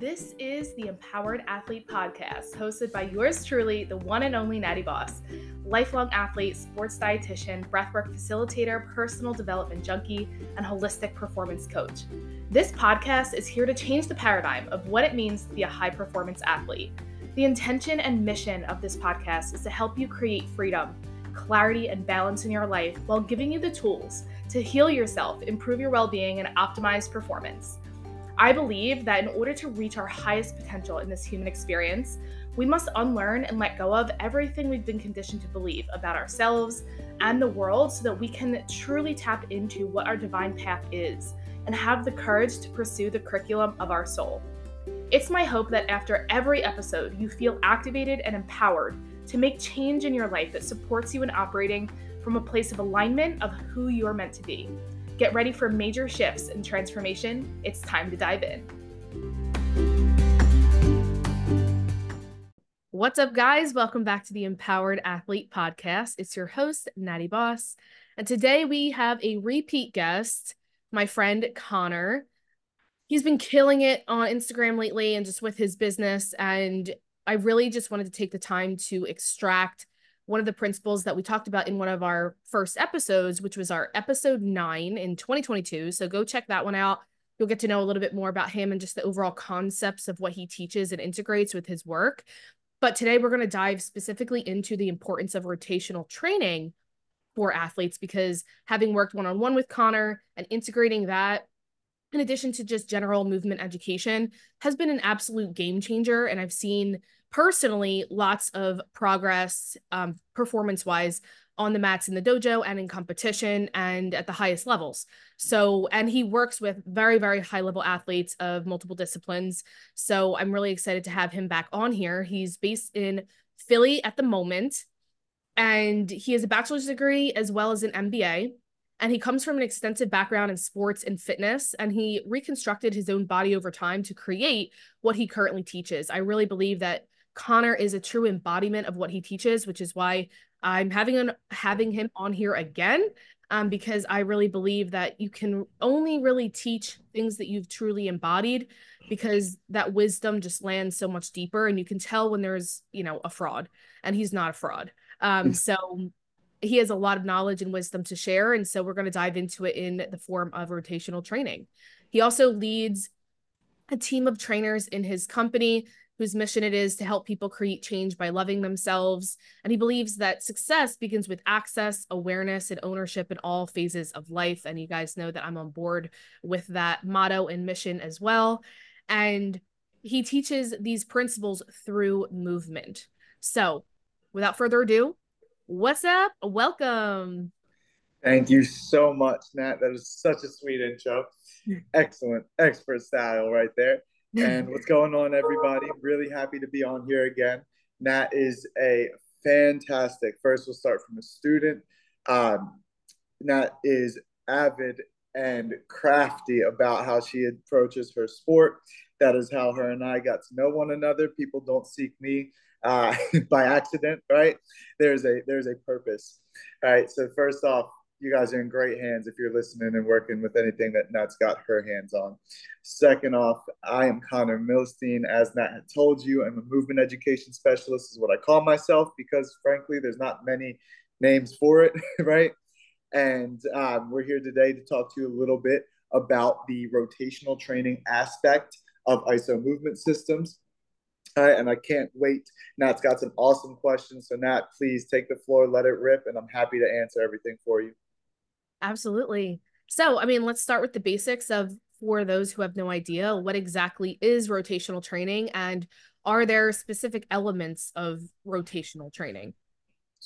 This is the Empowered Athlete Podcast, hosted by yours truly, the one and only Natty Boss, lifelong athlete, sports dietitian, breathwork facilitator, personal development junkie, and holistic performance coach. This podcast is here to change the paradigm of what it means to be a high performance athlete. The intention and mission of this podcast is to help you create freedom, clarity, and balance in your life while giving you the tools to heal yourself, improve your well being, and optimize performance. I believe that in order to reach our highest potential in this human experience, we must unlearn and let go of everything we've been conditioned to believe about ourselves and the world so that we can truly tap into what our divine path is and have the courage to pursue the curriculum of our soul. It's my hope that after every episode, you feel activated and empowered to make change in your life that supports you in operating from a place of alignment of who you are meant to be. Get ready for major shifts and transformation. It's time to dive in. What's up, guys? Welcome back to the Empowered Athlete Podcast. It's your host, Natty Boss. And today we have a repeat guest, my friend Conor. He's been killing it on Instagram lately and just with his business. And I really just wanted to take the time to extract one of the principles that we talked about in one of our first episodes, which was our episode nine in 2022. So go check that one out. You'll get to know a little bit more about him and just the overall concepts of what he teaches and integrates with his work. But today we're going to dive specifically into the importance of rotational training for athletes because having worked one on one with Conor and integrating that in addition to just general movement education has been an absolute game changer and i've seen personally lots of progress um, performance wise on the mats in the dojo and in competition and at the highest levels. So, and he works with very, very high level athletes of multiple disciplines. So, I'm really excited to have him back on here. He's based in Philly at the moment, and he has a bachelor's degree as well as an MBA. And he comes from an extensive background in sports and fitness, and he reconstructed his own body over time to create what he currently teaches. I really believe that Conor is a true embodiment of what he teaches, which is why I'm having an, having him on here again. Um, because I really believe that you can only really teach things that you've truly embodied because that wisdom just lands so much deeper and you can tell when there's you know a fraud and he's not a fraud um, mm. so he has a lot of knowledge and wisdom to share and so we're going to dive into it in the form of rotational training he also leads a team of trainers in his company whose mission it is to help people create change by loving themselves. And he believes that success begins with access, awareness, and ownership in all phases of life. And you guys know that I'm on board with that motto and mission as well. And he teaches these principles through movement. So, without further ado, what's up? Welcome. Thank you so much, Nat. That is such a sweet intro. Excellent, expert style right there and what's going on, everybody? Really happy to be on here again. Nat is a fantastic. First, we'll start from a student. Um, Nat is avid and crafty about how she approaches her sport. That is how her and I got to know one another. People don't seek me uh, by accident, right? There's a there's a purpose. All right. So first off, you guys are in great hands if you're listening and working with anything that Nat's got her hands on. Second off, I am Conor Millstein. As Nat had told you, I'm a movement education specialist, is what I call myself because, frankly, there's not many names for it, right? And um, we're here today to talk to you a little bit about the rotational training aspect of ISO movement systems. Right, and I can't wait. Nat's got some awesome questions. So, Nat, please take the floor, let it rip, and I'm happy to answer everything for you. Absolutely. So, I mean, let's start with the basics of for those who have no idea what exactly is rotational training and are there specific elements of rotational training?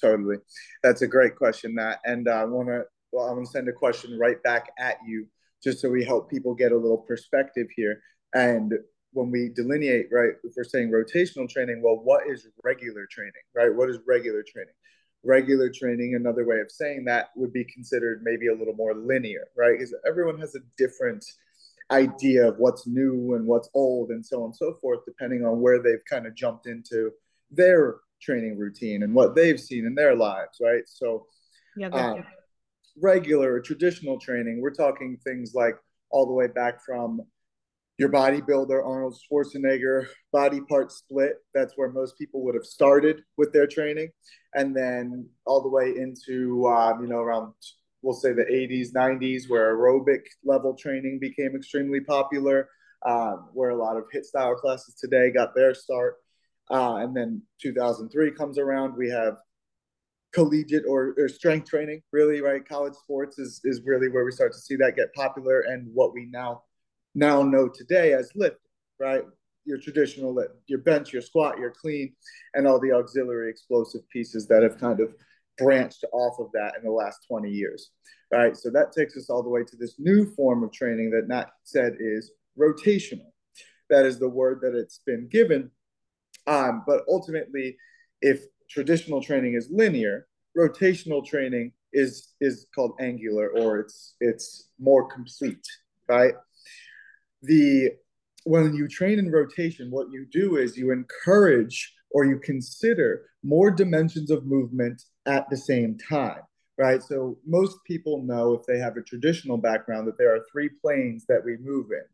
Totally. That's a great question, Matt. And I want to, well, I'm going to send a question right back at you just so we help people get a little perspective here. And when we delineate, right, if we're saying rotational training, well, what is regular training, right? What is regular training? regular training, another way of saying that would be considered maybe a little more linear, right? Because everyone has a different idea of what's new and what's old and so on and so forth, depending on where they've kind of jumped into their training routine and what they've seen in their lives, right? So, yeah, um, regular or traditional training, we're talking things like all the way back from your bodybuilder Arnold Schwarzenegger body part split. That's where most people would have started with their training, and then all the way into um, you know around we'll say the 80s, 90s, where aerobic level training became extremely popular, um, where a lot of HIIT style classes today got their start. Uh, and then 2003 comes around, we have collegiate or, or strength training, really, right? College sports is, is really where we start to see that get popular and what we now now know today as lift, right? Your traditional lift, your bench, your squat, your clean, and all the auxiliary explosive pieces that have kind of branched off of that in the last 20 years. Right. So that takes us all the way to this new form of training that Nat said is rotational. That is the word that it's been given. Um, but ultimately, if traditional training is linear, rotational training is is called angular or it's it's more complete, right? The when you train in rotation, what you do is you encourage or you consider more dimensions of movement at the same time, right? So most people know if they have a traditional background that there are three planes that we move in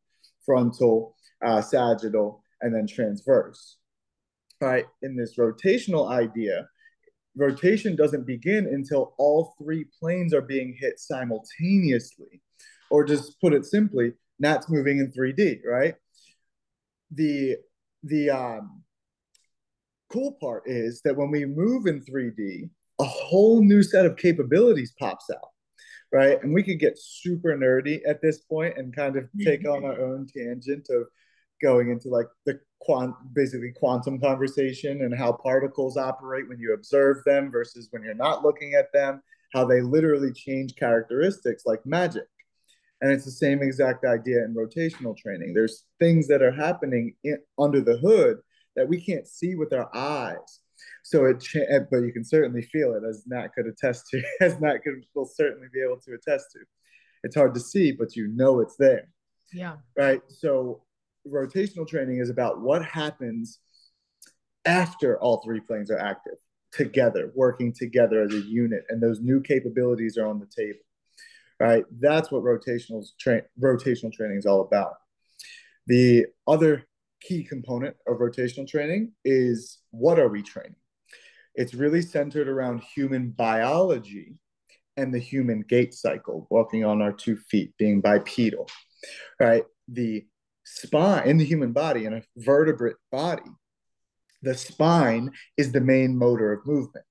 frontal, uh, sagittal, and then transverse. Right? In this rotational idea, rotation doesn't begin until all three planes are being hit simultaneously. Or just put it simply, Nat's moving in 3D, right? The the um, cool part is that when we move in 3D, a whole new set of capabilities pops out, right? And we could get super nerdy at this point and kind of take on our own tangent of going into like the quant basically quantum conversation and how particles operate when you observe them versus when you're not looking at them, how they literally change characteristics like magic. And it's the same exact idea in rotational training. There's things that are happening in, under the hood that we can't see with our eyes. So it, cha- but you can certainly feel it, as Nat could attest to, as Nat could will certainly be able to attest to. It's hard to see, but you know it's there. Yeah. Right. So rotational training is about what happens after all three planes are active together, working together as a unit, and those new capabilities are on the table. Right. That's what rotational tra- rotational training is all about. The other key component of rotational training is what are we training? It's really centered around human biology and the human gait cycle, walking on our two feet, being bipedal, right? The spine in the human body, in a vertebrate body, the spine is the main motor of movement.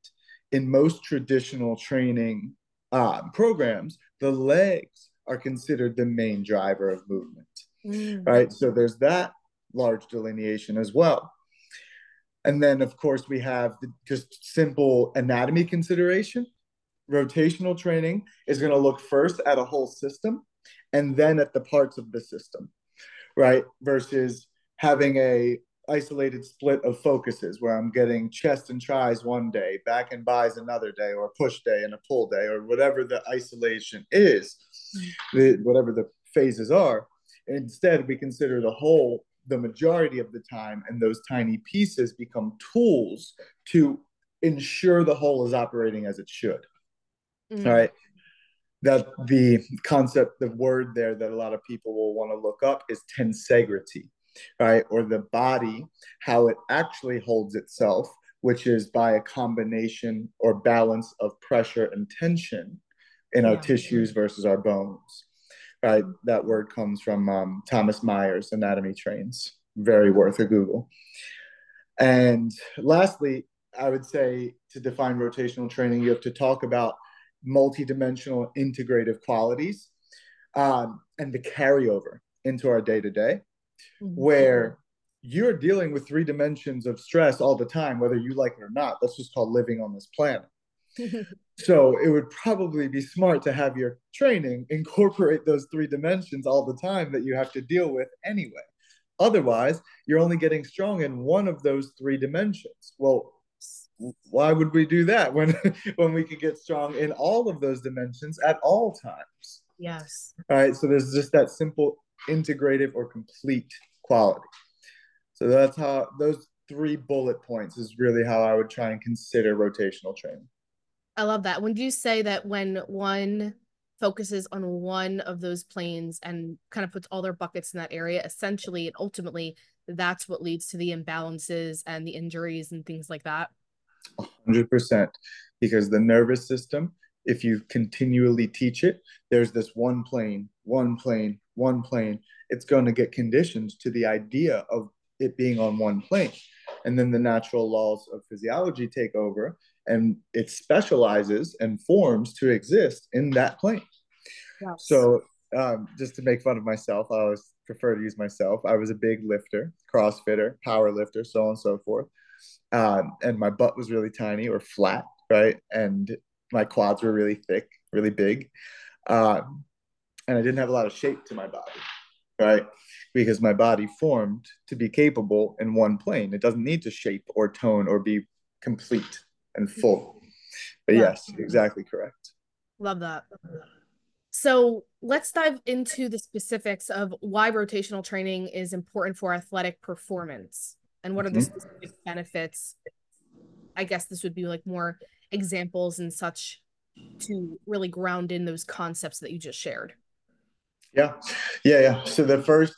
In most traditional training uh, programs, the legs are considered the main driver of movement, mm. right? So there's that large delineation as well. And then, of course, we have the just simple anatomy consideration. Rotational training is going to look first at a whole system and then at the parts of the system, right? Versus having a isolated split of focuses where I'm getting chest and tris one day, back and bis another day, or push day and a pull day, or whatever the isolation is, the, whatever the phases are. Instead, we consider the whole the majority of the time, and those tiny pieces become tools to ensure the whole is operating as it should. Mm. All right. That the concept, the word there that a lot of people will want to look up is tensegrity, right? Or the body, how it actually holds itself, which is by a combination or balance of pressure and tension in yeah. our tissues versus our bones right? That word comes from um, Thomas Myers, Anatomy Trains. Very worth a Google. And lastly, I would say to define rotational training, you have to talk about multidimensional integrative qualities um, and the carryover into our day to day, Mm-hmm. where you're dealing with three dimensions of stress all the time, whether you like it or not. That's just called living on this planet. so it would probably be smart to have your training incorporate those three dimensions all the time that you have to deal with anyway. Otherwise, you're only getting strong in one of those three dimensions. Well, why would we do that when when we could get strong in all of those dimensions at all times? Yes. All right. So there's just that simple integrative or complete quality. So that's how those three bullet points is really how I would try and consider rotational training. I love that. When you say that when one focuses on one of those planes and kind of puts all their buckets in that area essentially and ultimately that's what leads to the imbalances and the injuries and things like that 100% because the nervous system if you continually teach it there's this one plane one plane one plane it's going to get conditioned to the idea of it being on one plane and then the natural laws of physiology take over and it specializes and forms to exist in that plane. Yes. So, um, just to make fun of myself, I always prefer to use myself. I was a big lifter, CrossFitter, power lifter, so on and so forth. Um, and my butt was really tiny or flat, right? And my quads were really thick, really big. Um, and I didn't have a lot of shape to my body, right? Because my body formed to be capable in one plane. It doesn't need to shape or tone or be complete and full. But yeah. yes, exactly correct. Love that. So let's dive into the specifics of why rotational training is important for athletic performance and what are the mm-hmm. specific benefits. I guess this would be like more examples and such to really ground in those concepts that you just shared. Yeah. Yeah. Yeah. So the first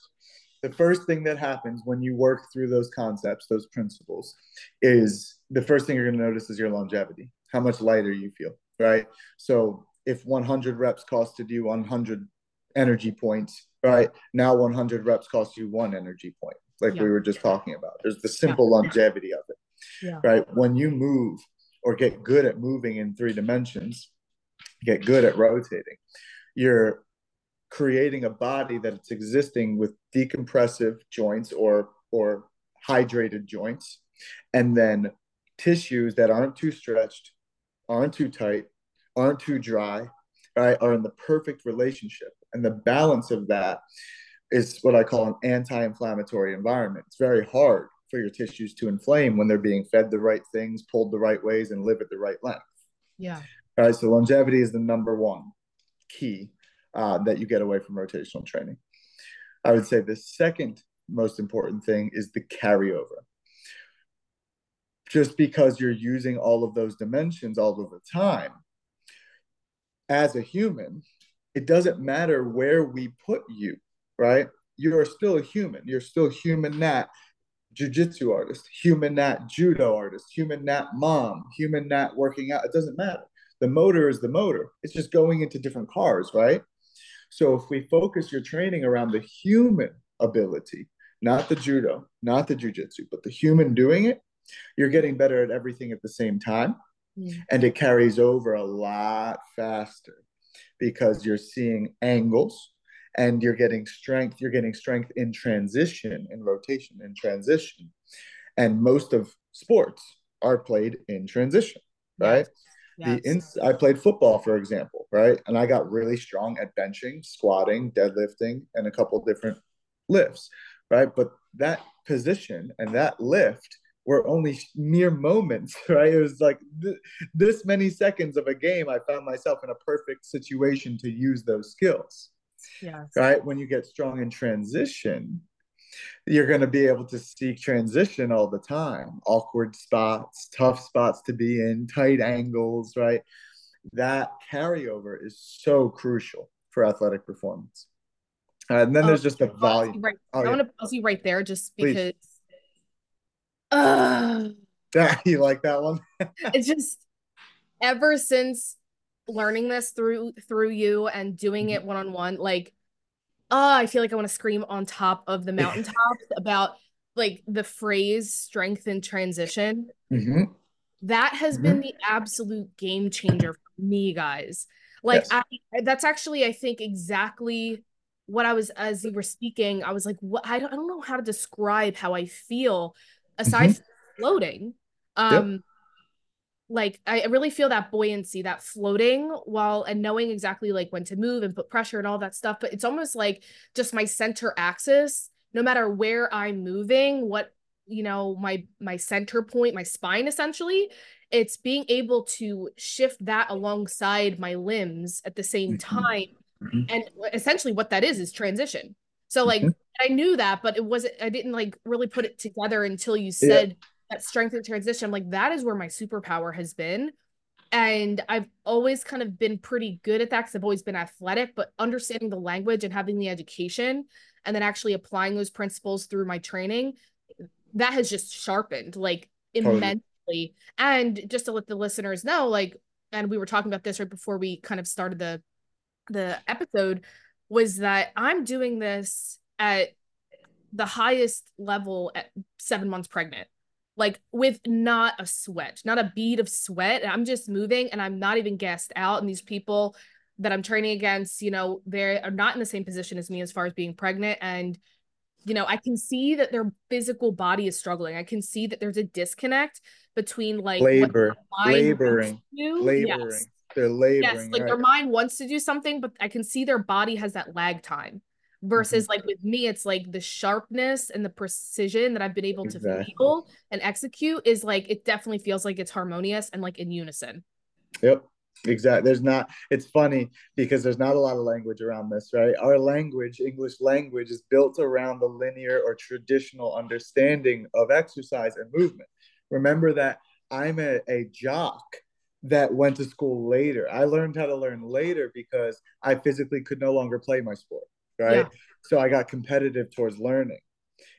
the first thing that happens when you work through those concepts, those principles, is the first thing you're going to notice is your longevity, how much lighter you feel, right? So if 100 reps costed you 100 energy points, right? Now 100 reps cost you one energy point, like yeah. we were just talking about. There's the simple yeah. longevity of it, yeah. right? When you move or get good at moving in three dimensions, get good at rotating, you're creating a body that's existing with decompressive joints or or hydrated joints. And then tissues that aren't too stretched aren't too tight aren't too dry right are in the perfect relationship. And the balance of that is what i call an anti-inflammatory environment. It's very hard for your tissues to inflame when they're being fed the right things pulled the right ways and live at the right length. Yeah. All right so longevity is the number one key uh, that you get away from rotational training. I would say the second most important thing is the carryover. Just because you're using all of those dimensions all of the time, as a human, it doesn't matter where we put you, right? You're still a human. You're still human Nat, jujitsu artist, human Nat, judo artist, human Nat, mom, human Nat, working out. It doesn't matter. The motor is the motor. It's just going into different cars, right? So if we focus your training around the human ability, not the judo, not the jujitsu, but the human doing it, you're getting better at everything at the same time. Mm. And it carries over a lot faster because you're seeing angles and you're getting strength. You're getting strength in transition, in rotation, in transition. And most of sports are played in transition, right? Yes. The ins- I played football, for example, right? And I got really strong at benching, squatting, deadlifting, and a couple different lifts, right? But that position and that lift were only mere moments, right? It was like th- this many seconds of a game. I found myself in a perfect situation to use those skills. Yeah. Right. When you get strong in transition, you're going to be able to seek transition all the time awkward spots tough spots to be in tight angles right that carryover is so crucial for athletic performance uh, and then there's oh, just the volume right. oh, i yeah. want to pause you right there just because uh, you like that one it's just ever since learning this through through you and doing mm-hmm. it one-on-one like oh, I feel like I want to scream on top of the mountaintops about like the phrase strength in transition. Mm-hmm. That has mm-hmm. been the absolute game changer for me, guys. Like yes. I, that's actually, I think, exactly what I was as you were speaking. I was like, what I don't, I don't know how to describe how I feel aside mm-hmm. from floating. Um, yep like I really feel that buoyancy, that floating while and knowing exactly like when to move and put pressure and all that stuff. But it's almost like just my center axis, no matter where I'm moving, what you know, my my center point, my spine essentially, it's being able to shift that alongside my limbs at the same mm-hmm. time. Mm-hmm. And essentially what that is is transition. So like mm-hmm. I knew that, but it wasn't I didn't like really put it together until you said yeah that strength and transition. Like, that is where my superpower has been. and I've always kind of been pretty good at that because I've always been athletic, but understanding the language and having the education and then actually applying those principles through my training, that has just sharpened like immensely. Totally. And just to let the listeners know, like, and we were talking about this right before we kind of started the the episode, was that I'm doing this at the highest level at seven months pregnant like with not a sweat, not a bead of sweat. I'm just moving and I'm not even gassed out. And these people that I'm training against, you know, they are not in the same position as me as far as being pregnant. And, you know, I can see that their physical body is struggling. I can see that there's a disconnect between like labor, laboring, laboring. Yes. They're laboring. Yes, like right. their mind wants to do something, but I can see their body has that lag time versus mm-hmm. like with me it's like the sharpness and the precision that i've been able exactly. to feel and execute is like it definitely feels like it's harmonious and like in unison. Yep. Exactly there's not it's funny because there's not a lot of language around this right? Our language english language is built around the linear or traditional understanding of exercise and movement. Remember that i'm a, a jock that went to school later. I learned how to learn later because i physically could no longer play my sport right? Yeah. So I got competitive towards learning.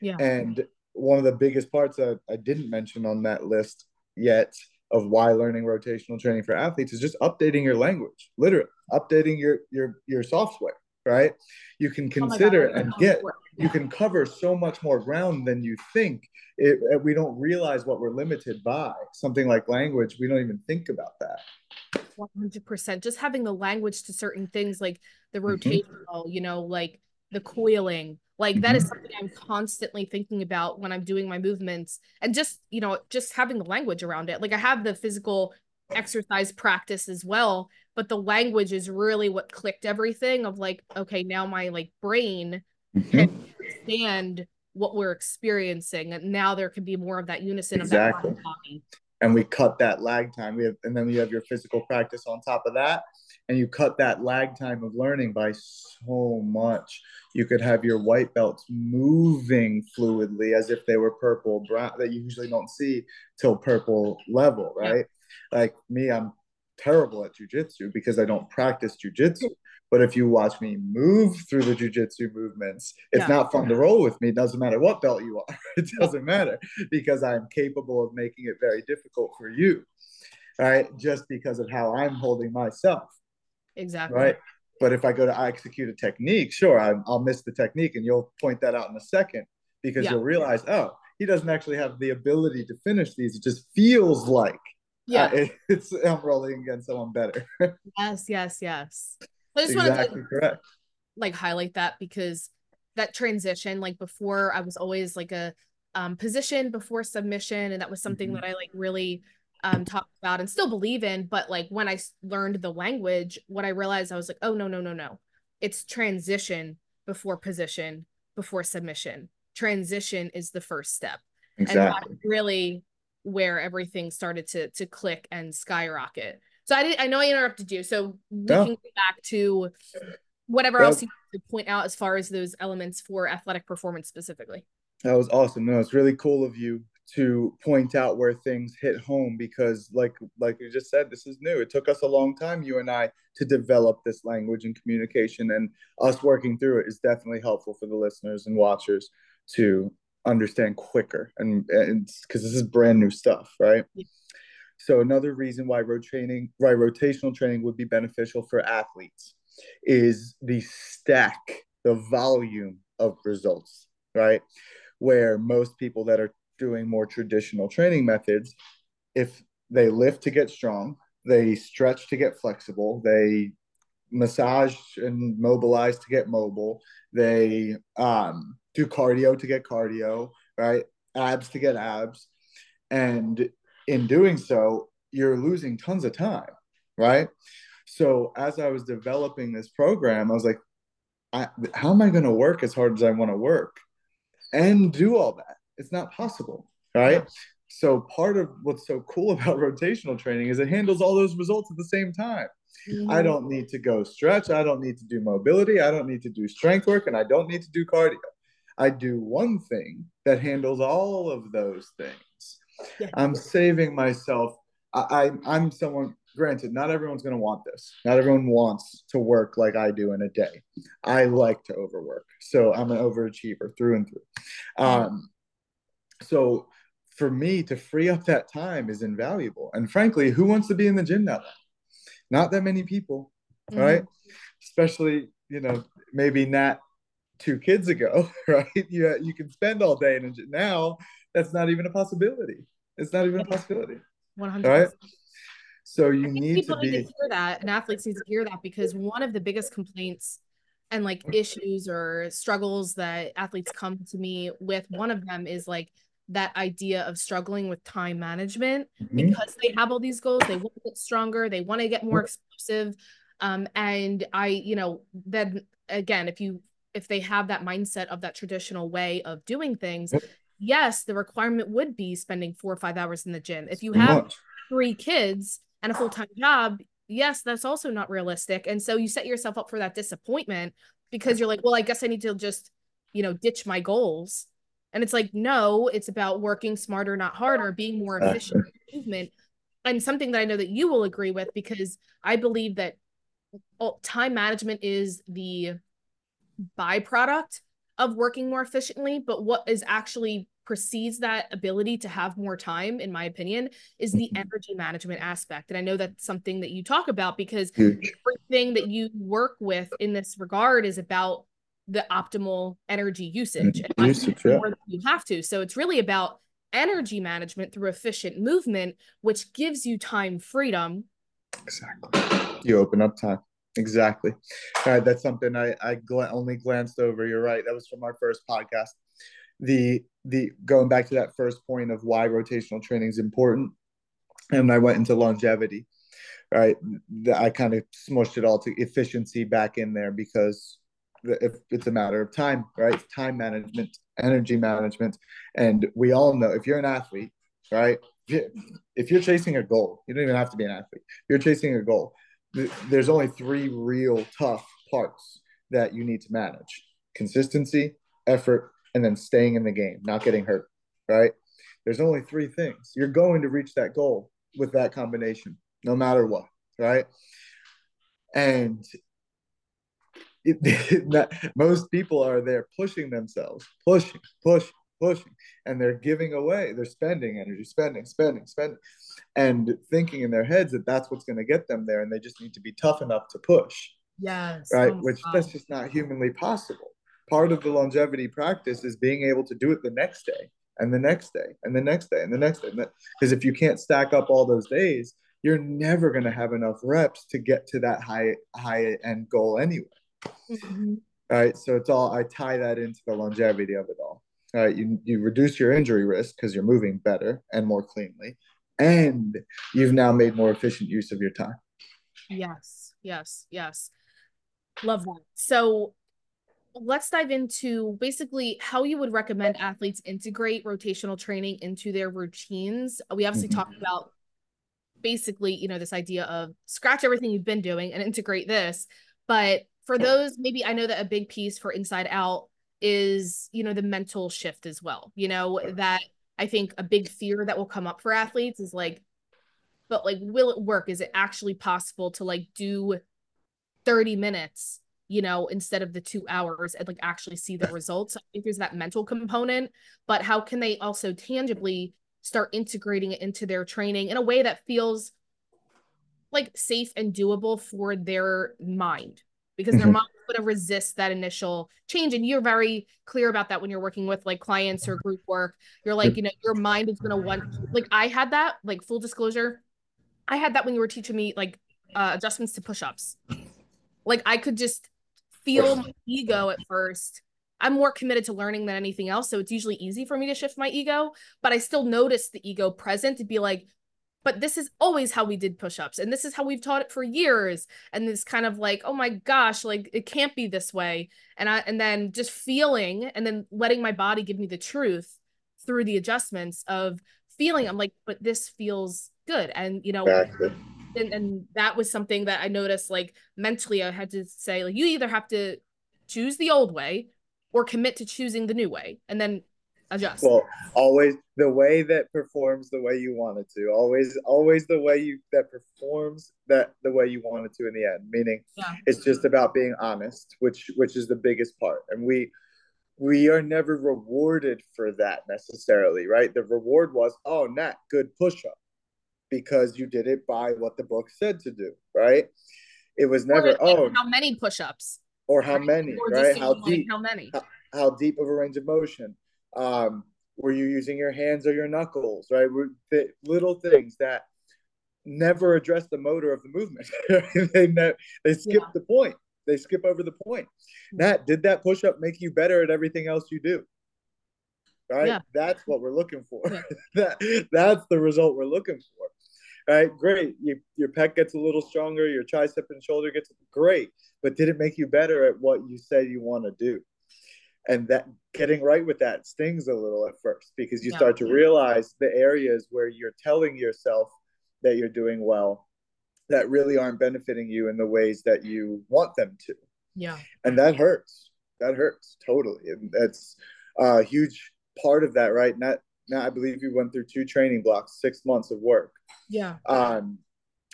Yeah. And one of the biggest parts that I didn't mention on that list yet of why learning rotational training for athletes is just updating your language, literally updating your your your software, right? You can oh consider oh and get you can cover so much more ground than you think. It, we don't realize what we're limited by. Something like language, we don't even think about that. 100% just having the language to certain things like the mm-hmm. rotational mm-hmm. you know like the coiling like that is mm-hmm. something i'm constantly thinking about when i'm doing my movements and just you know just having the language around it like i have the physical exercise practice as well but the language is really what clicked everything of like okay now my like brain mm-hmm. understand what we're experiencing and now there can be more of that unison exactly. of that and we cut that lag time. We have, and then you have your physical practice on top of that, and you cut that lag time of learning by so much. You could have your white belts moving fluidly as if they were purple brown that you usually don't see till purple level, right? Yeah. Like me, I'm terrible at jujitsu because I don't practice jujitsu. But if you watch me move through the jujitsu movements, it's yeah. not fun to roll with me. It doesn't matter what belt you are. It doesn't matter because I'm capable of making it very difficult for you. Right. Just because of how I'm holding myself. Exactly. Right. But if I go to execute a technique, sure, i will miss the technique and you'll point that out in a second because yeah. you'll realize, oh, he doesn't actually have the ability to finish these. It just feels like yeah, uh, it's I'm rolling against someone better. yes, yes, yes. I just exactly wanted to correct. like highlight that because that transition, like before, I was always like a um, position before submission, and that was something mm-hmm. that I like really um, talked about and still believe in. But like when I learned the language, what I realized, I was like, oh no, no, no, no, it's transition before position before submission. Transition is the first step, exactly. and really where everything started to to click and skyrocket. So I did I know I interrupted you. So we can go back to whatever else you to point out as far as those elements for athletic performance specifically. That was awesome. No, it's really cool of you to point out where things hit home because like like you just said this is new it took us a long time you and i to develop this language and communication and us working through it is definitely helpful for the listeners and watchers to understand quicker and because this is brand new stuff right yeah. So another reason why road training why rotational training would be beneficial for athletes is the stack the volume of results right where most people that are doing more traditional training methods if they lift to get strong they stretch to get flexible they massage and mobilize to get mobile they um, do cardio to get cardio, right? Abs to get abs. And in doing so, you're losing tons of time, right? So as I was developing this program, I was like, I, how am I going to work as hard as I want to work and do all that? It's not possible, right? So part of what's so cool about rotational training is it handles all those results at the same time. Mm-hmm. I don't need to go stretch. I don't need to do mobility. I don't need to do strength work, and I don't need to do cardio. I do one thing that handles all of those things. Yeah. I'm saving myself. I, I, am someone granted, not everyone's going to want this. Not everyone wants to work like I do in a day. I like to overwork. So I'm an overachiever through and through. Um, so for me to free up that time is invaluable. And frankly, who wants to be in the gym that long? Not that many people, mm-hmm. right? Especially, you know, maybe not two kids ago, right? You, you can spend all day in a gym. Now, that's not even a possibility. It's not even a possibility. 100 Right? So you need people to be need to hear that, and athletes need to hear that because one of the biggest complaints and like issues or struggles that athletes come to me with, one of them is like that idea of struggling with time management mm-hmm. because they have all these goals, they want to get stronger, they want to get more explosive. Um, and I, you know, then again, if you if they have that mindset of that traditional way of doing things, yes, the requirement would be spending four or five hours in the gym. If you have three kids and a full time job, yes, that's also not realistic. And so you set yourself up for that disappointment because you're like, well, I guess I need to just, you know, ditch my goals. And it's like, no, it's about working smarter, not harder, being more efficient movement. And something that I know that you will agree with because I believe that time management is the byproduct of working more efficiently, but what is actually precedes that ability to have more time, in my opinion, is the mm-hmm. energy management aspect. And I know that's something that you talk about because everything that you work with in this regard is about the optimal energy usage. usage yeah. more than you have to. So it's really about energy management through efficient movement, which gives you time freedom. Exactly. You open up time. Exactly. All right, that's something I I gl- only glanced over. You're right. That was from our first podcast. The the going back to that first point of why rotational training is important, and I went into longevity. Right, I kind of smushed it all to efficiency back in there because if it's a matter of time, right? Time management, energy management, and we all know if you're an athlete, right? If you're chasing a goal, you don't even have to be an athlete. You're chasing a goal there's only three real tough parts that you need to manage consistency, effort, and then staying in the game, not getting hurt, right? There's only three things. You're going to reach that goal with that combination, no matter what, right? And it, most people are there pushing themselves, pushing, pushing, pushing, and they're giving away, they're spending energy, spending, spending, spending and thinking in their heads that that's what's going to get them there and they just need to be tough enough to push yes right oh, which that's just not humanly possible part of the longevity practice is being able to do it the next day and the next day and the next day and the next day because if you can't stack up all those days you're never going to have enough reps to get to that high high end goal anyway mm-hmm. right so it's all i tie that into the longevity of it all. all right you, you reduce your injury risk because you're moving better and more cleanly and you've now made more efficient use of your time. Yes, yes, yes. Love that. So let's dive into basically how you would recommend athletes integrate rotational training into their routines. We obviously mm-hmm. talked about basically, you know, this idea of scratch everything you've been doing and integrate this. But for those, maybe I know that a big piece for Inside Out is, you know, the mental shift as well, you know, that I think a big fear that will come up for athletes is like, but like, will it work? Is it actually possible to like do 30 minutes, you know, instead of the two hours and like actually see the results? I think there's that mental component, but how can they also tangibly start integrating it into their training in a way that feels like safe and doable for their mind? Because mm-hmm. their mind going to resist that initial change and you're very clear about that when you're working with like clients or group work you're like you know your mind is going to want like i had that like full disclosure i had that when you were teaching me like uh, adjustments to push-ups like i could just feel my ego at first. I'm more committed to learning than anything else so it's usually easy for me to shift my ego but i still notice the ego present to be like but this is always how we did push-ups and this is how we've taught it for years and this kind of like oh my gosh like it can't be this way and i and then just feeling and then letting my body give me the truth through the adjustments of feeling i'm like but this feels good and you know exactly. And, and that was something that i noticed like mentally i had to say like you either have to choose the old way or commit to choosing the new way and then adjust. Well, always the way that performs the way you want it to. Always, always the way you that performs that the way you want it to in the end. Meaning, yeah. it's just about being honest, which which is the biggest part. And we we are never rewarded for that necessarily, right? The reward was, oh, Nat, good push up because you did it by what the book said to do, right? It was never, oh, how many push ups or how many, or right? How deep, how many, how, how, deep of a range of motion. Um, were you using your hands or your knuckles, right? Were the little things that never address the motor of the movement. they ne- they skip yeah. the point. They skip over the point. Nat, did that push up make you better at everything else you do? Right? Yeah. That's what we're looking for. Yeah. that that's the result we're looking for. Right? Great. You, your pec gets a little stronger, your tricep and shoulder gets great. But did it make you better at what you said you want to do? And that getting right with that stings a little at first because you yeah. start to realize the areas where you're telling yourself that you're doing well that really aren't benefiting you in the ways that you want them to. Yeah. And that hurts. That hurts totally. And that's a huge part of that, right? Not now I believe you went through two training blocks, six months of work. Yeah. Um,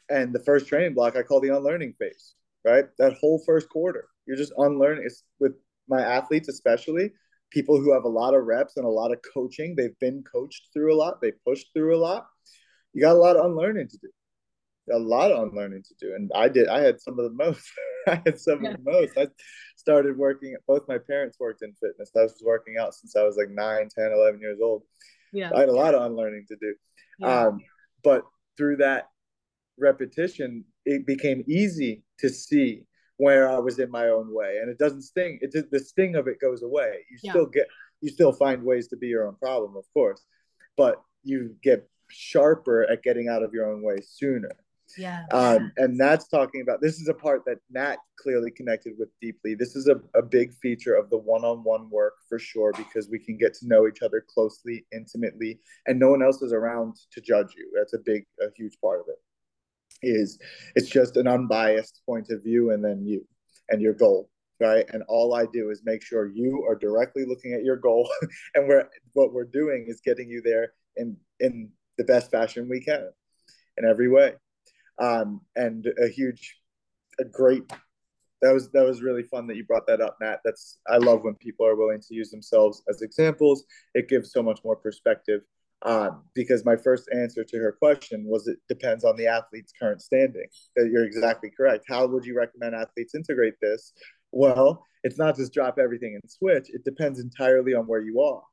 and the first training block I call the unlearning phase, right? That whole first quarter, you're just unlearning. It's with my athletes, especially people who have a lot of reps and a lot of coaching. They've been coached through a lot. They pushed through a lot. You got a lot of unlearning to do a lot of unlearning to do and i did i had some of the most i had some of the most i started working both my parents worked in fitness i was working out since i was like 9 10 11 years old yeah i had a lot of unlearning to do yeah. um, but through that repetition it became easy to see where i was in my own way. And it doesn't sting it the sting of it goes away. You yeah. still get you still find ways to be your own problem of course but you get sharper at getting out of your own way sooner yeah. Um, and that's talking about this is a part that Nat clearly connected with deeply. This is a, a big feature of the one on one work for sure, because we can get to know each other closely, intimately, and no one else is around to judge you. That's a big, a huge part of it. Is it's just an unbiased point of view, and then you and your goal, right? And all I do is make sure you are directly looking at your goal, and we're what we're doing is getting you there in in the best fashion we can, in every way um, and a huge, a great. That was that was really fun that you brought that up, Matt. That's I love when people are willing to use themselves as examples. It gives so much more perspective. Um, because my first answer to her question was it depends on the athlete's current standing. That you're exactly correct. How would you recommend athletes integrate this? Well, it's not just drop everything and switch. It depends entirely on where you are.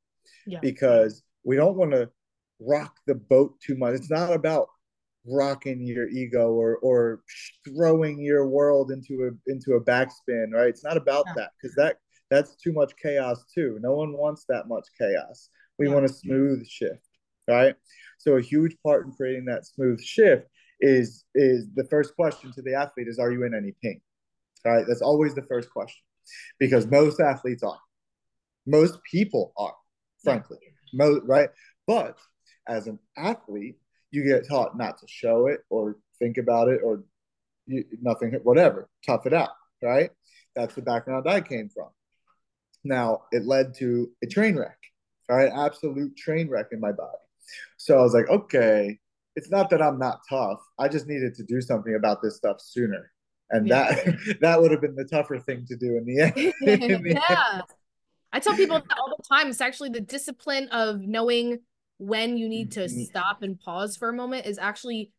Yeah. Because we don't want to rock the boat too much. It's not about rocking your ego or or throwing your world into a into a backspin right? It's not about yeah. that because that that's too much chaos too. No one wants that much chaos. We yeah. want a smooth shift right? So a huge part in creating that smooth shift is is the first question to the athlete is are you in any pain? Right? That's always the first question because most athletes are. Most people are frankly. Yeah. most right? But as an athlete you get taught not to show it or think about it or you, nothing, whatever, tough it out, right? That's the background I came from. Now it led to a train wreck, right? Absolute train wreck in my body. So I was like, okay, it's not that I'm not tough. I just needed to do something about this stuff sooner. And yeah. that that would have been the tougher thing to do in the end. in the yeah. End. I tell people all the time it's actually the discipline of knowing when you need to mm-hmm. stop and pause for a moment is actually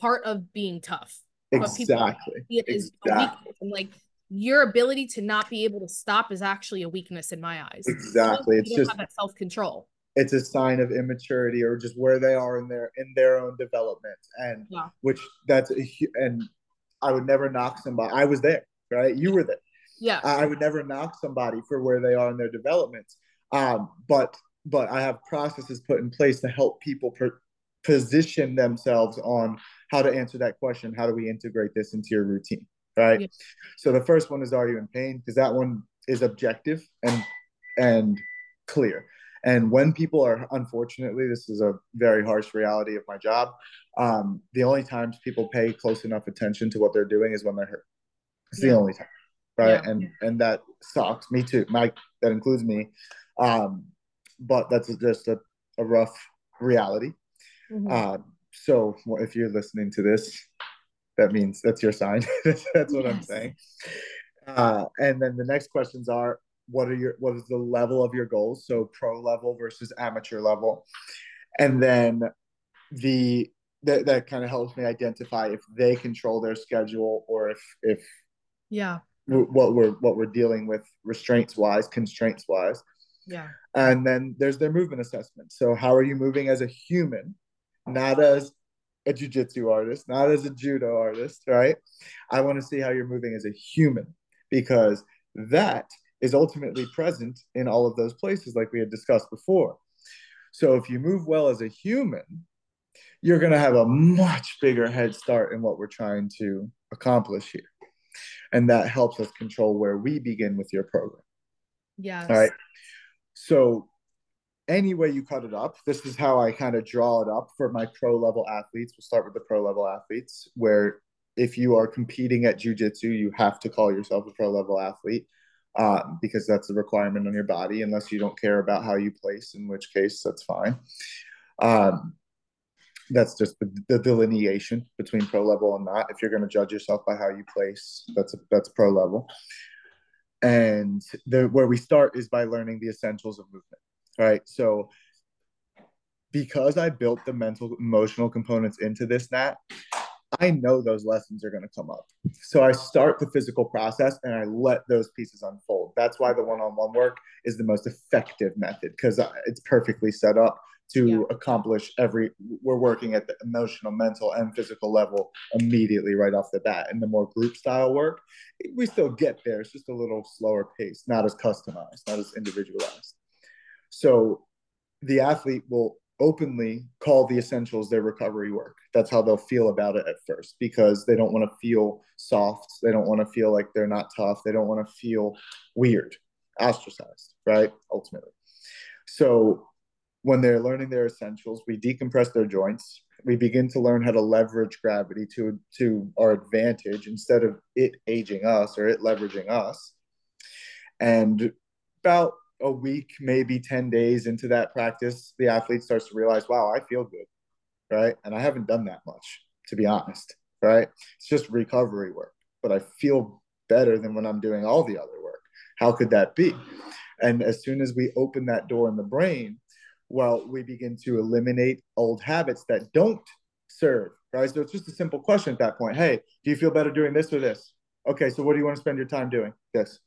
part of being tough. Exactly. It is exactly. And like your ability to not be able to stop is actually a weakness in my eyes. Exactly. It's just self control. It's a sign of immaturity or just where they are in their in their own development, and yeah. which that's a, and I would never knock somebody. I was there, right? You were there. Yeah. I would never knock somebody for where they are in their development. Um, but but I have processes put in place to help people per- position themselves on how to answer that question. How do we integrate this into your routine? Right. Yeah. So the first one is are you in pain? Because that one is objective and and clear. And when people are, unfortunately, this is a very harsh reality of my job. Um, the only times people pay close enough attention to what they're doing is when they're hurt. It's yeah. the only time, right? Yeah. And and that sucks. Me too. Mike, that includes me. Um, but that's just a, a rough reality. Mm-hmm. Uh, so if you're listening to this, that means that's your sign. that's, what yes. I'm saying. Uh, and then the next questions are what are your what is the level of your goals? So pro level versus amateur level. And then the that, that kind of helps me identify if they control their schedule or if if yeah what we're what we're dealing with restraints wise constraints wise yeah. And then there's their movement assessment. So how are you moving as a human? Not as a jiu-jitsu artist not as a judo artist right? I want to see how you're moving as a human because that is ultimately present in all of those places like we had discussed before. So if you move well as a human you're going to have a much bigger head start in what we're trying to accomplish here. And that helps us control where we begin with your program. Yes. All right so any way you cut it up, this is how I kind of draw it up for my pro level athletes. We'll start with the pro level athletes, where if you are competing at jujitsu, you have to call yourself a pro level athlete uh, because that's a requirement on your body, unless you don't care about how you place, in which case that's fine. Um, that's just the, the, delineation between pro level and not. If you're going to judge yourself by how you place, that's a, that's pro level. And the, where we start is by learning the essentials of movement right? So because I built the mental emotional components into this Nat, I know those lessons are going to come up. So I start the physical process and I let those pieces unfold. That's why the one-on-one work is the most effective method because it's perfectly set up to yeah. accomplish every we're working at the emotional mental and physical level immediately right off the bat and the more group style work we still get there it's just a little slower pace not as customized not as individualized so the athlete will openly call the essentials their recovery work. That's how they'll feel about it at first because they don't want to feel soft. They don't want to feel like they're not tough. They don't want to feel weird, ostracized, right? Ultimately. So when they're learning their essentials, we decompress their joints. We begin to learn how to leverage gravity to, to our advantage instead of it aging us or it leveraging us. And about a week, maybe 10 days into that practice, the athlete starts to realize, wow, I feel good. Right. And I haven't done that much, to be honest. Right. It's just recovery work, but I feel better than when I'm doing all the other work. How could that be? And as soon as we open that door in the brain, well, we begin to eliminate old habits that don't serve. Right. So it's just a simple question at that point. Hey, do you feel better doing this or this? Okay. So what do you want to spend your time doing? This.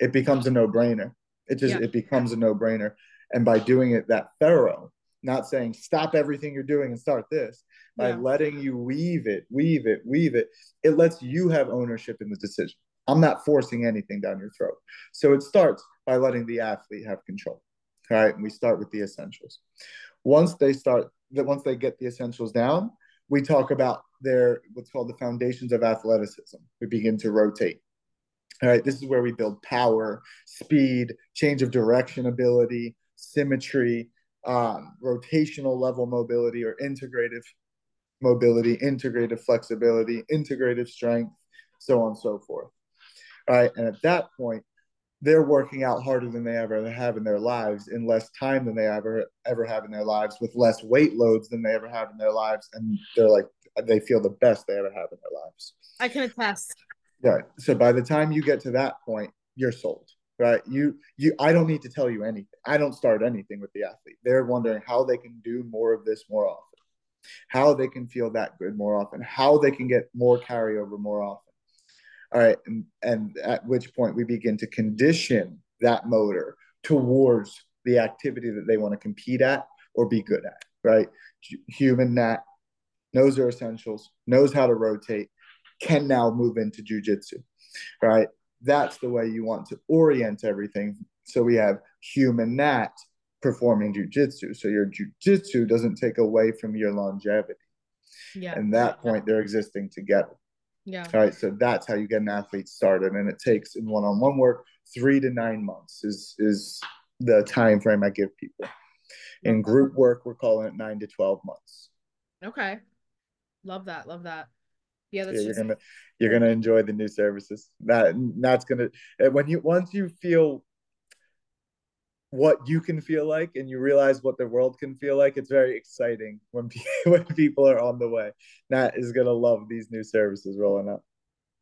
It becomes a no brainer it just yeah. it becomes a no-brainer. And by doing it that thorough, not saying stop everything you're doing and start this, by yeah. letting you weave it, weave it, weave it, it lets you have ownership in the decision. I'm not forcing anything down your throat. So it starts by letting the athlete have control. All right. And we start with the essentials. Once they start that once they get the essentials down, we talk about their what's called the foundations of athleticism. We begin to rotate. All right, this is where we build power, speed, change of direction ability, symmetry, um, rotational level mobility or integrative mobility, integrative flexibility, integrative strength, so on and so forth. All right, and at that point, they're working out harder than they ever have in their lives in less time than they ever ever have in their lives with less weight loads than they ever have in their lives and they're like they feel the best they ever have in their lives i can attest Right. So by the time you get to that point, you're sold. Right. You you I don't need to tell you anything. I don't start anything with the athlete. They're wondering how they can do more of this more often, how they can feel that good more often, how they can get more carryover more often. All right. And and at which point we begin to condition that motor towards the activity that they want to compete at or be good at. Right. Human Nat knows their essentials, knows how to rotate, can now move into jujitsu, right? That's the way you want to orient everything. So we have human Nat performing jujitsu. So your jujitsu doesn't take away from your longevity. Yeah. And that point, they're existing together. Yeah. All right. So that's how you get an athlete started. And it takes in one-on-one work, three to nine months is is the time frame I give people. In group work, we're calling it nine to 12 months. Okay. Love that. Love that. Yeah, that's yeah, you're gonna you're gonna enjoy the new services. That that's gonna when you once you feel what you can feel like and you realize what the world can feel like, it's very exciting when when people are on the way. Nat is gonna love these new services rolling out.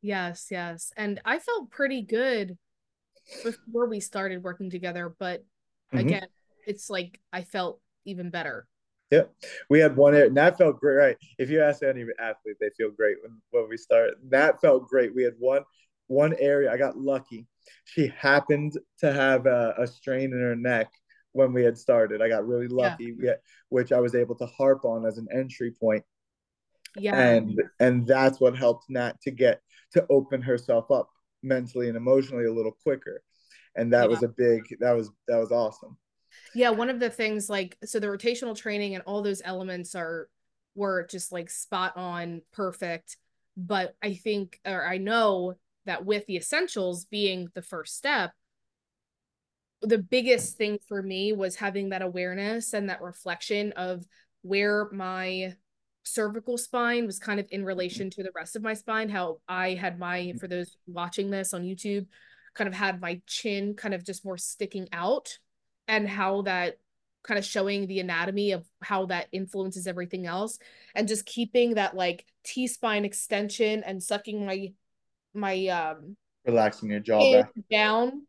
Yes, yes. And I felt pretty good before we started working together, but mm-hmm. again, it's like I felt even better. Yep. we had one, and that felt great. Right, if you ask any athlete, they feel great when when we start. That felt great. We had one one area. I got lucky. She happened to have a, a strain in her neck when we had started. I got really lucky, yeah. which I was able to harp on as an entry point. Yeah, and and that's what helped Nat to get to open herself up mentally and emotionally a little quicker and that yeah. was a big that was that was awesome yeah one of the things like so the rotational training and all those elements are were just like spot on perfect but i think or i know that with the essentials being the first step the biggest thing for me was having that awareness and that reflection of where my cervical spine was kind of in relation to the rest of my spine how i had my for those watching this on youtube kind of had my chin kind of just more sticking out and how that kind of showing the anatomy of how that influences everything else and just keeping that like T spine extension and sucking my my um relaxing your jaw back down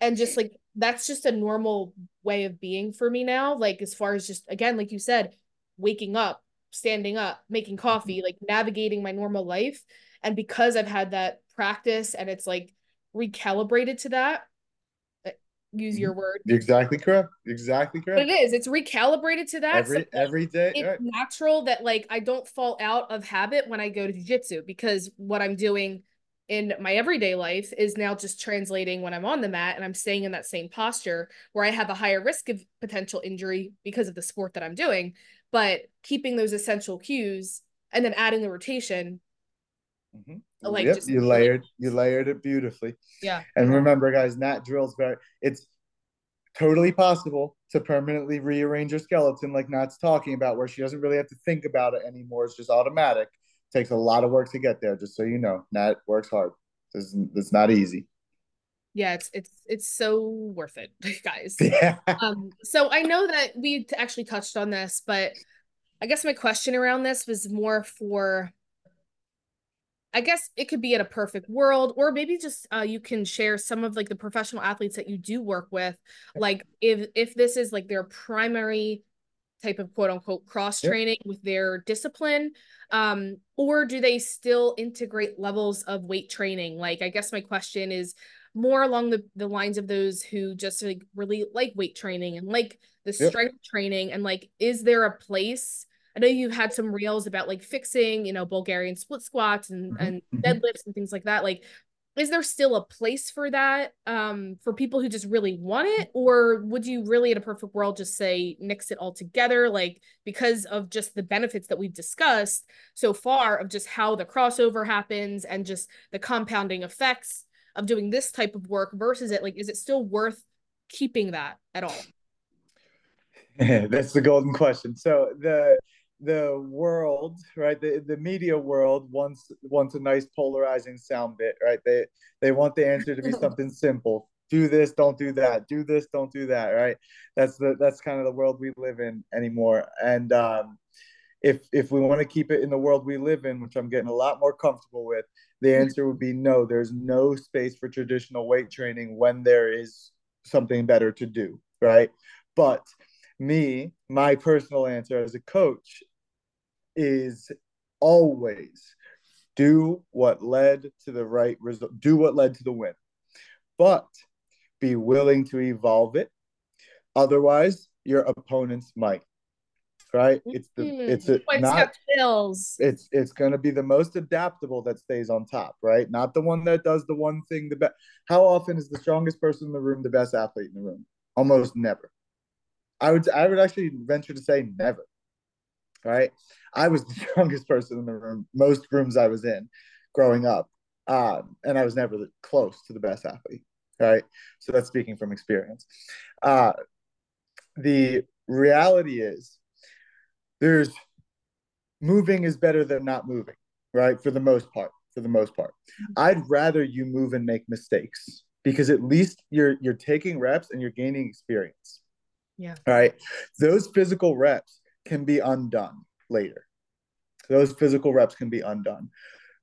and just like that's just a normal way of being for me now like as far as just again like you said waking up standing up, making coffee, like navigating my normal life. And because I've had that practice and it's like recalibrated to that, uh, use your word. Exactly correct. Exactly correct. But it is. It's recalibrated to that. Every so every day. It's right. natural that like I don't fall out of habit when I go to jiu-jitsu because what I'm doing in my everyday life is now just translating when I'm on the mat and I'm staying in that same posture where I have a higher risk of potential injury because of the sport that I'm doing but keeping those essential cues and then adding the rotation mm-hmm. like yep, you layered you layered it beautifully. Yeah. And remember guys nat drills very it's totally possible to permanently rearrange your skeleton like nat's talking about where she doesn't really have to think about it anymore. It's just automatic takes a lot of work to get there just so you know. Nat works hard. It's, it's not easy. Yeah it's it's it's so worth it guys. Yeah. um so i know that we actually touched on this but i guess my question around this was more for i guess it could be in a perfect world or maybe just uh, you can share some of like the professional athletes that you do work with. Like if if this is like their primary type of quote unquote cross training yep. with their discipline um or do they still integrate levels of weight training like i guess my question is more along the, the lines of those who just like really like weight training and like the yep. strength training and like is there a place I know you've had some reels about like fixing, you know, Bulgarian split squats and, mm-hmm. and mm-hmm. deadlifts and things like that. Like, is there still a place for that um, for people who just really want it? Or would you really, in a perfect world, just say mix it all together? Like, because of just the benefits that we've discussed so far of just how the crossover happens and just the compounding effects of doing this type of work versus it like is it still worth keeping that at all that's the golden question so the the world right? The, the media world wants wants a nice polarizing sound bit right? They they want the answer to be something simple. Do this don't do that. Do this don't do that right? That's the that's kind of the world we live in anymore. And um if if we want to keep it in the world we live in which i'm getting a lot more comfortable with the answer would be no. There's no space for traditional weight training when there is something better to do right? But me my personal answer as a coach is always do what led to the right result do what led to the win but be willing to evolve it otherwise your opponents might right? It's the mm, it's a, not It's it's going to be the most adaptable that stays on top, right? Not the one that does the one thing the best. How often is the strongest person in the room the best athlete in the room? Almost never. I would I would actually venture to say never. Right? I was the strongest person in the room most rooms I was in growing up. Um, and I was never close to the best athlete. Right? So that's speaking from experience. Uh, the reality is there's moving is better than not moving, right? For the most part, for the most part. Mm-hmm. I'd rather you move and make mistakes because at least you're you're taking reps and you're gaining experience. Yeah. All right. Those physical reps can be undone later. Those physical reps can be undone.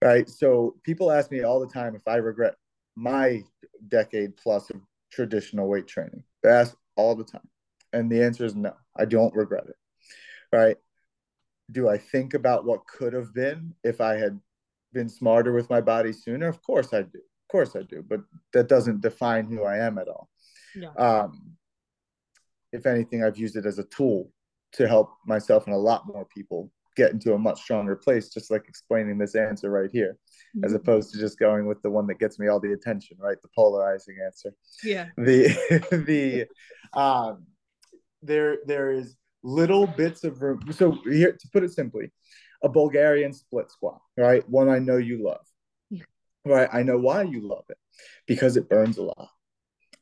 Right. So people ask me all the time if I regret my decade plus of traditional weight training. They ask all the time. And the answer is no, I don't regret it. Right. Do I think about what could have been if I had been smarter with my body sooner? Of course I do. Of course I do. But that doesn't define who I am at all. Yeah. Um, if anything, I've used it as a tool to help myself and a lot more people get into a much stronger place, just like explaining this answer right here, mm-hmm. as opposed to just going with the one that gets me all the attention, right? The polarizing answer. Yeah. The the um there there is little bits of room. So here to put it simply, a Bulgarian split squat, right? One I know you love. Yeah. Right. I know why you love it. Because it burns a lot.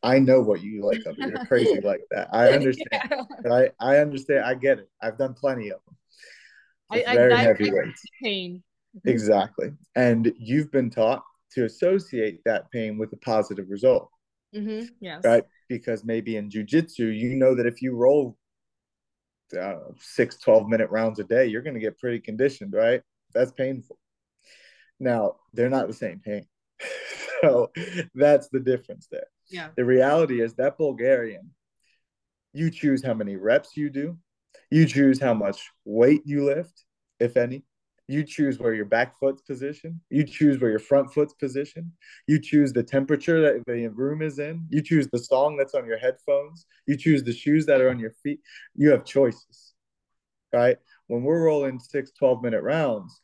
I know what you like of it. You're crazy like that. I understand. yeah. Right? I understand. I get it. I've done plenty of them. It's I, very I, heavy weights. Pain. Exactly. And you've been taught to associate that pain with a positive result. Mm-hmm. Yes. Right. Because maybe in jujitsu, you know that if you roll know, six, 12 minute rounds a day, you're going to get pretty conditioned, right? That's painful. Now, they're not the same pain. so that's the difference there. Yeah. The reality is that Bulgarian, you choose how many reps you do, you choose how much weight you lift, if any. You choose where your back foot's positioned. You choose where your front foot's positioned. You choose the temperature that the room is in. You choose the song that's on your headphones. You choose the shoes that are on your feet. You have choices, right? When we're rolling six, 12 minute rounds,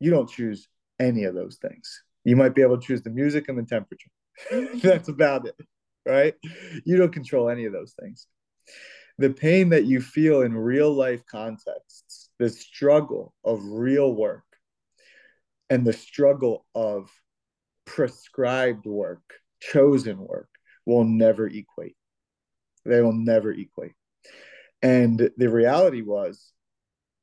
you don't choose any of those things. You might be able to choose the music and the temperature. that's about it, right? You don't control any of those things. The pain that you feel in real life contexts the struggle of real work and the struggle of prescribed work, chosen work, will never equate. They will never equate. And the reality was,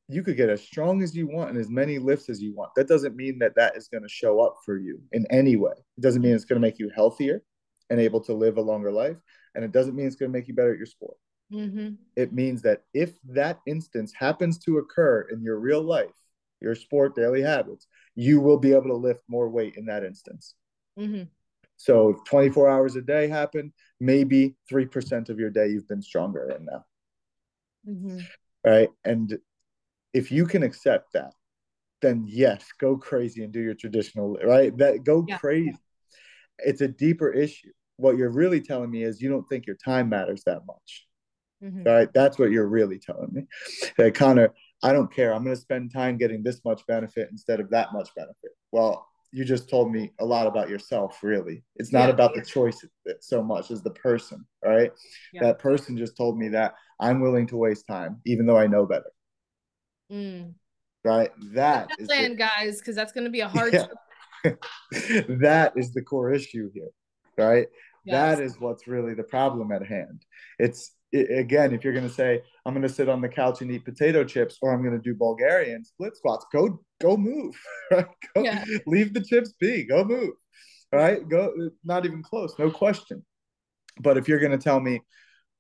you could get as strong as you want and as many lifts as you want. That doesn't mean that that is going to show up for you in any way. It doesn't mean it's going to make you healthier and able to live a longer life. And it doesn't mean it's going to make you better at your sport. Mm-hmm. It means that if that instance happens to occur in your real life, your sport daily habits, you will be able to lift more weight in that instance. Mm-hmm. So if 24 hours a day happen, maybe 3% of your day you've been stronger in now. Mm-hmm. Right. And if you can accept that, then yes, go crazy and do your traditional, right? That go yeah. crazy. It's a deeper issue. What you're really telling me is you don't think your time matters that much. Mm-hmm. Right. That's what you're really telling me. Hey, Conor, I don't care. I'm going to spend time getting this much benefit instead of that much benefit. Well, you just told me a lot about yourself, really. It's not yeah. about the choice so much as the person, right? Yeah. That person just told me that I'm willing to waste time, even though I know better. Mm. Right. That is plan, the, guys, because that's going to be a hard. Yeah. that is the core issue here, right? Yes. That is what's really the problem at hand. It's again, if you're going to say, I'm going to sit on the couch and eat potato chips, or I'm going to do Bulgarian split squats, go, go move, right? Go, yeah. leave the chips be, go move, right? Go, not even close, no question. But if you're going to tell me,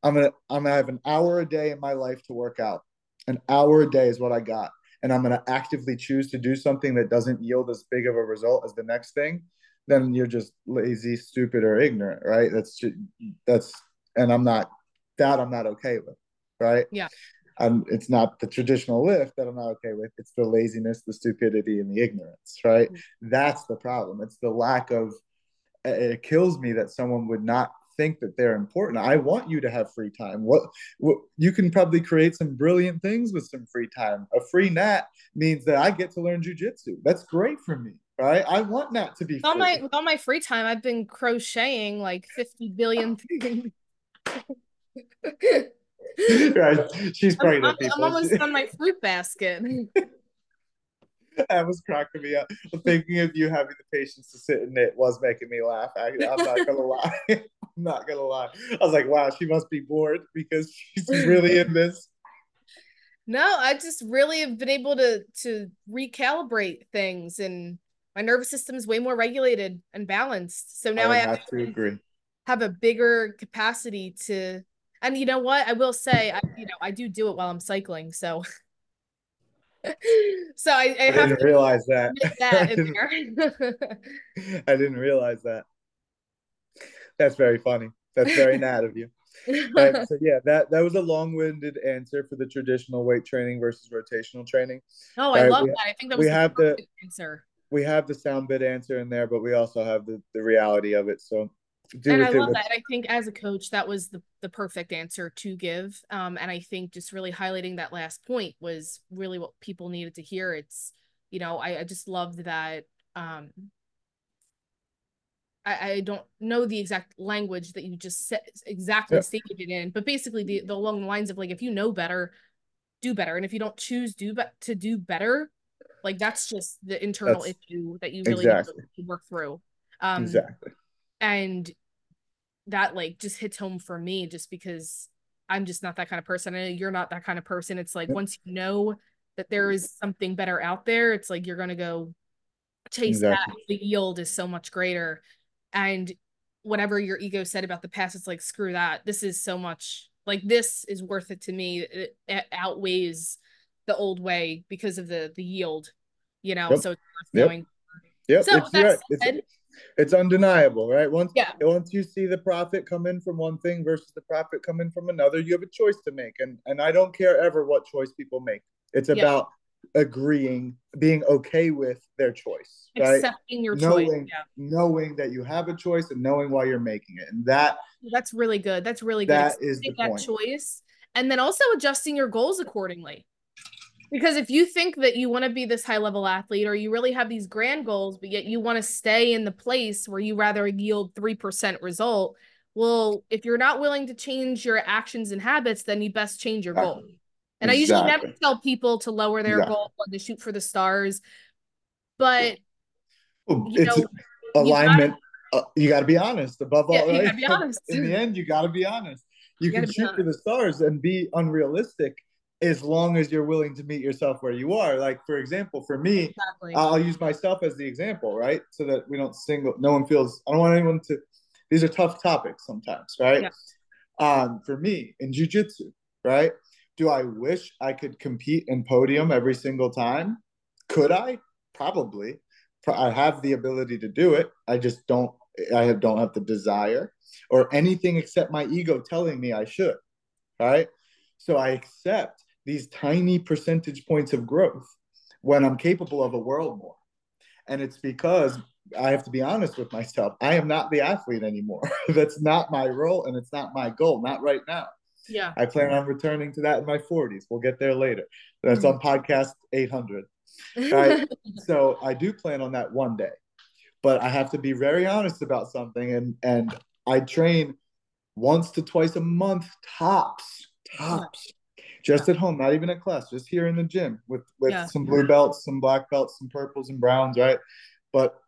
I'm going to, I'm going to have an hour a day in my life to work out, an hour a day is what I got. And I'm going to actively choose to do something that doesn't yield as big of a result as the next thing, then you're just lazy, stupid, or ignorant, right? That's just, that's, and I'm not that I'm not okay with, right? Yeah. Um, it's not the traditional lift that I'm not okay with. It's the laziness, the stupidity, and the ignorance, right? Mm-hmm. That's the problem. It's the lack of. It kills me that someone would not think that they're important. I want you to have free time. What, what you can probably create some brilliant things with some free time. A free nat means that I get to learn jujitsu. That's great for me, right? I want Nat to be. With all my with all my free time, I've been crocheting like fifty billion things. right. She's. I'm, I'm, I'm almost on my fruit basket. that was cracking me up. Thinking of you having the patience to sit in it was making me laugh. I, am not gonna lie. Not gonna lie. I was like, wow, she must be bored because she's really in this. No, I just really have been able to to recalibrate things, and my nervous system is way more regulated and balanced. So now oh, I, I have, to agree. have a bigger capacity to and you know what? I will say, I, you know, I do do it while I'm cycling, so so I, I, I have didn't to realize that. that I, in didn't, there. I didn't realize that. That's very funny. That's very nat of you. Right. So yeah, that that was a long-winded answer for the traditional weight training versus rotational training. oh, I Right, love that. I think that was we the have the- answer. We have the sound bit answer in there, but we also have the, the reality of it. So do and I love that. I think as a coach, that was the the perfect answer to give. Um, and I think just really highlighting that last point was really what people needed to hear. It's you know, I, I just loved that. Um, I, I don't know the exact language that you just said exactly Yeah. stated it in, but basically the, the along the lines of like if you know better, do better, and if you don't choose do to do better, like that's just the internal That's- issue that you really need exactly. to work through. Um, exactly. and that like just hits home for me just because I'm just not that kind of person. I know you're not that kind of person. It's like Yep. once you know that there is something better out there, it's like you're gonna go chase that. The yield is so much greater. And whatever your ego said about the past, it's like screw that. This is so much like this is worth it to me. It, it outweighs the old way because of the the yield, you know. Yep. So it's worth Yep. going. Yep. So it's, that right. it's, said- it's undeniable, right? Once Yeah. once you see the profit come in from one thing versus the profit come in from another, you have a choice to make. And and I don't care ever what choice people make. It's about agreeing, being okay with their choice, right? Accepting your choice. Knowing Yeah. knowing that you have a choice and knowing why you're making it. And that That's really good. That's really good. that is the that point. choice and then also adjusting your goals accordingly. Because if you think that you want to be this high level athlete or you really have these grand goals, but yet you want to stay in the place where you rather yield 3% result, well, if you're not willing to change your actions and habits, then you best change your goal. And I usually never tell people to lower their Exactly. goal or to shoot for the stars. But Well, you it's know, alignment. uh, you got to be honest above Yeah, all, gotta be honest. In the end, you got to be honest. You, You can shoot for the stars and be unrealistic as long as you're willing to meet yourself where you are. Like, for example, for me, exactly. I'll use myself as the example, right? So that we don't single, no one feels, I don't want anyone to, these are tough topics sometimes, right? Yeah. Um, for me in jujitsu, right? Do I wish I could compete in podium every single time? Could I? Probably. I have the ability to do it. I just don't, I don't have the desire or anything except my ego telling me I should, right? So I accept these tiny percentage points of growth when I'm capable of a world more. And it's because I have to be honest with myself. I am not the athlete anymore. That's not my role and it's not my goal, not right now. Yeah. I plan on returning to that in my 40s. We'll get there later. That's on mm-hmm. podcast 800. Right. so I do plan on that one day. But I have to be very honest about something and and I train once to twice a month tops, tops. Just at home, not even at class, just here in the gym with with Yeah. some blue belts, some black belts, some purples and browns, right? But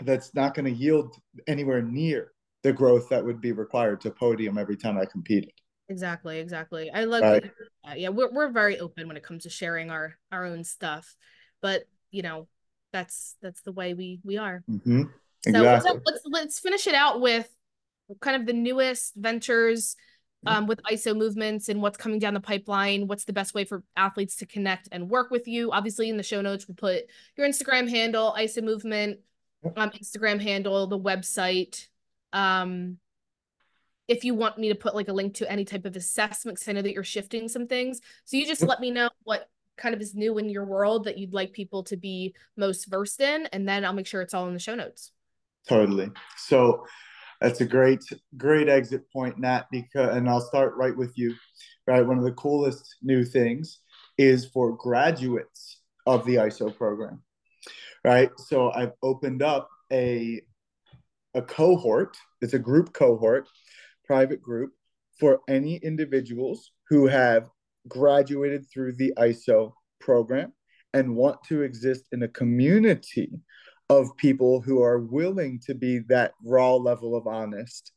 that's not going to yield anywhere near the growth that would be required to podium every time I competed. Exactly, exactly. I love Right. yeah, we're we're very open when it comes to sharing our our own stuff. But, you know, that's that's the way we we are. Mm-hmm. So let's, let's let's finish it out with kind of the newest ventures um, with ISO movements and what's coming down the pipeline. What's the best way for athletes to connect and work with you? Obviously, in the show notes, we'll put your Instagram handle, ISO movement, um, Instagram handle, the website. Um, if you want me to put like a link to any type of assessment, because I know that you're shifting some things. So you just let me know what kind of is new in your world that you'd like people to be most versed in, and then I'll make sure it's all in the show notes. Totally. So that's a great, great exit point, Nat, because and I'll start right with you. Right. One of the coolest new things is for graduates of the ISO program. Right. So I've opened up a a cohort, it's a group cohort, private group for any individuals who have graduated through the ISO program and want to exist in a community of people who are willing to be that raw level of honest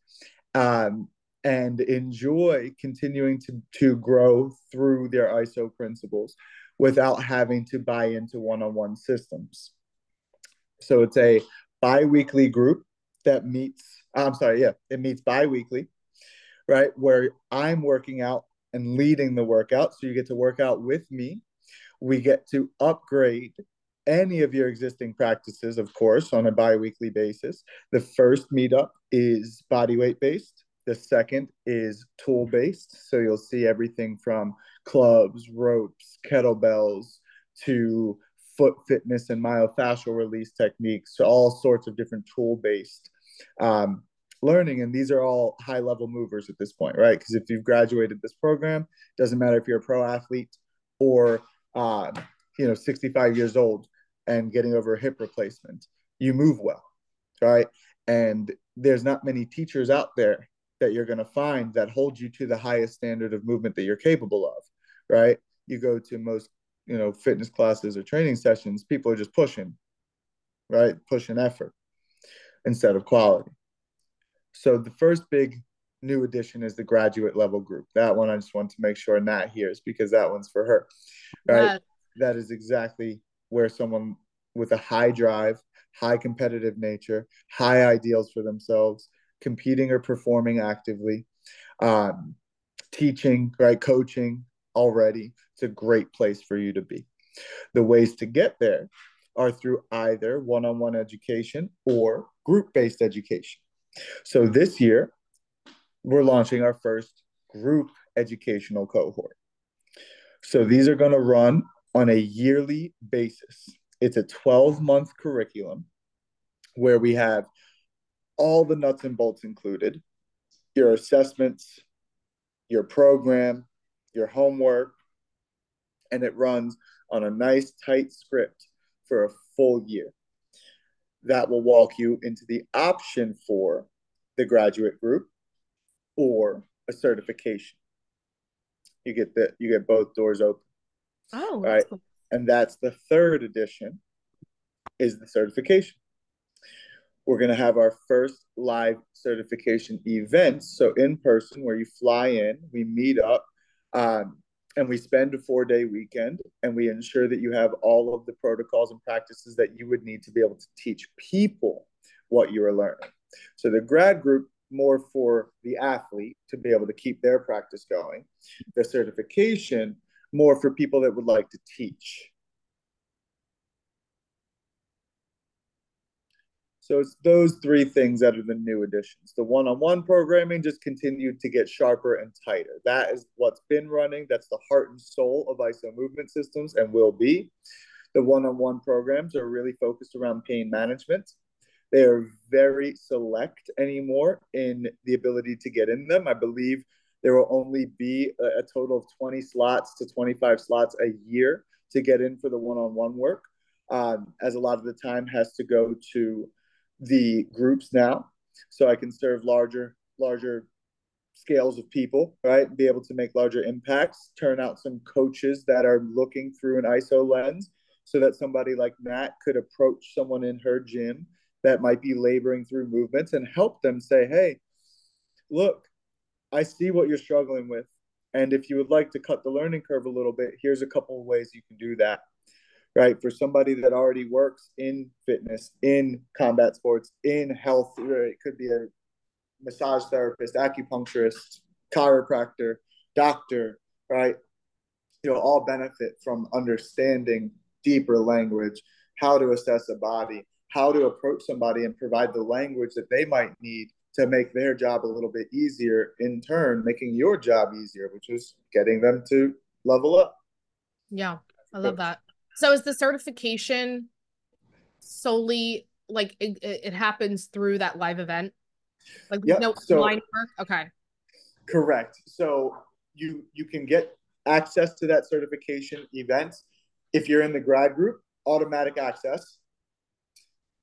um, and enjoy continuing to, to grow through their ISO principles without having to buy into one on one systems. So it's a bi weekly group that meets I'm sorry, yeah, it meets bi-weekly, right? Where I'm working out and leading the workout. So you get to work out with me. We get to upgrade any of your existing practices, of course, on a bi-weekly basis. The first meetup is body weight based. The second is tool based. So you'll see everything from clubs, ropes, kettlebells to foot fitness and myofascial release techniques to all sorts of different tool based um, learning. And these are all high level movers at this point, right? Because if you've graduated this program, doesn't matter if you're a pro athlete or uh, you know 65 years old and getting over a hip replacement, you move well, right? And there's not many teachers out there that you're going to find that hold you to the highest standard of movement that you're capable of, right? You go to most, you know, fitness classes or training sessions, people are just pushing, right? Pushing effort instead of quality. So the first big new addition is the graduate level group. That one I just want to make sure Nat hears because that one's for her. Right. That is exactly where someone with a high drive, high competitive nature, high ideals for themselves, competing or performing actively, um, teaching, right, coaching already. It's a great place for you to be. The ways to get there are through either one on one education or group based education. So this year, we're launching our first group educational cohort. So these are going to run on a yearly basis. It's a 12 month curriculum where we have all the nuts and bolts included your assessments, your program, your homework, and it runs on a nice tight script for a full year. That will walk you into the option for the graduate group or a certification. You get the you get both doors open. Oh, right. Cool. And that's the third edition is the certification. We're going to have our first live certification event. So, in person, where you fly in, we meet up, um, and we spend a four day weekend and we ensure that you have all of the protocols and practices that you would need to be able to teach people what you are learning. So, the grad group more for the athlete to be able to keep their practice going. The certification more for people that would like to teach. So it's those three things that are the new additions. The one-on-one programming just continued to get sharper and tighter. That is what's been running. That's the heart and soul of ISO movement systems and will be. The one-on-one programs are really focused around pain management. They are very select anymore in the ability to get in them. I believe there will only be a, a total of 20 slots to 25 slots a year to get in for the one-on-one work, um, as a lot of the time has to go to the groups now, so I can serve larger larger scales of people, right? Be able to make larger impacts, turn out some coaches that are looking through an ISO lens so that somebody like Nat could approach someone in her gym that might be laboring through movements and help them say, hey, look, I see what you're struggling with. And if you would like to cut the learning curve a little bit, here's a couple of ways you can do that right? For somebody that already works in fitness, in combat sports, in health, it could be a massage therapist, acupuncturist, chiropractor, doctor, right? You know, all benefit from understanding deeper language, how to assess a body, how to approach somebody and provide the language that they might need to make their job a little bit easier, in turn, making your job easier, which is getting them to level up. Yeah, I love that. So is the certification solely like it, it happens through that live event? Like yep. no so, line work? Okay. Correct. So you you can get access to that certification event if you're in the grad group, automatic access.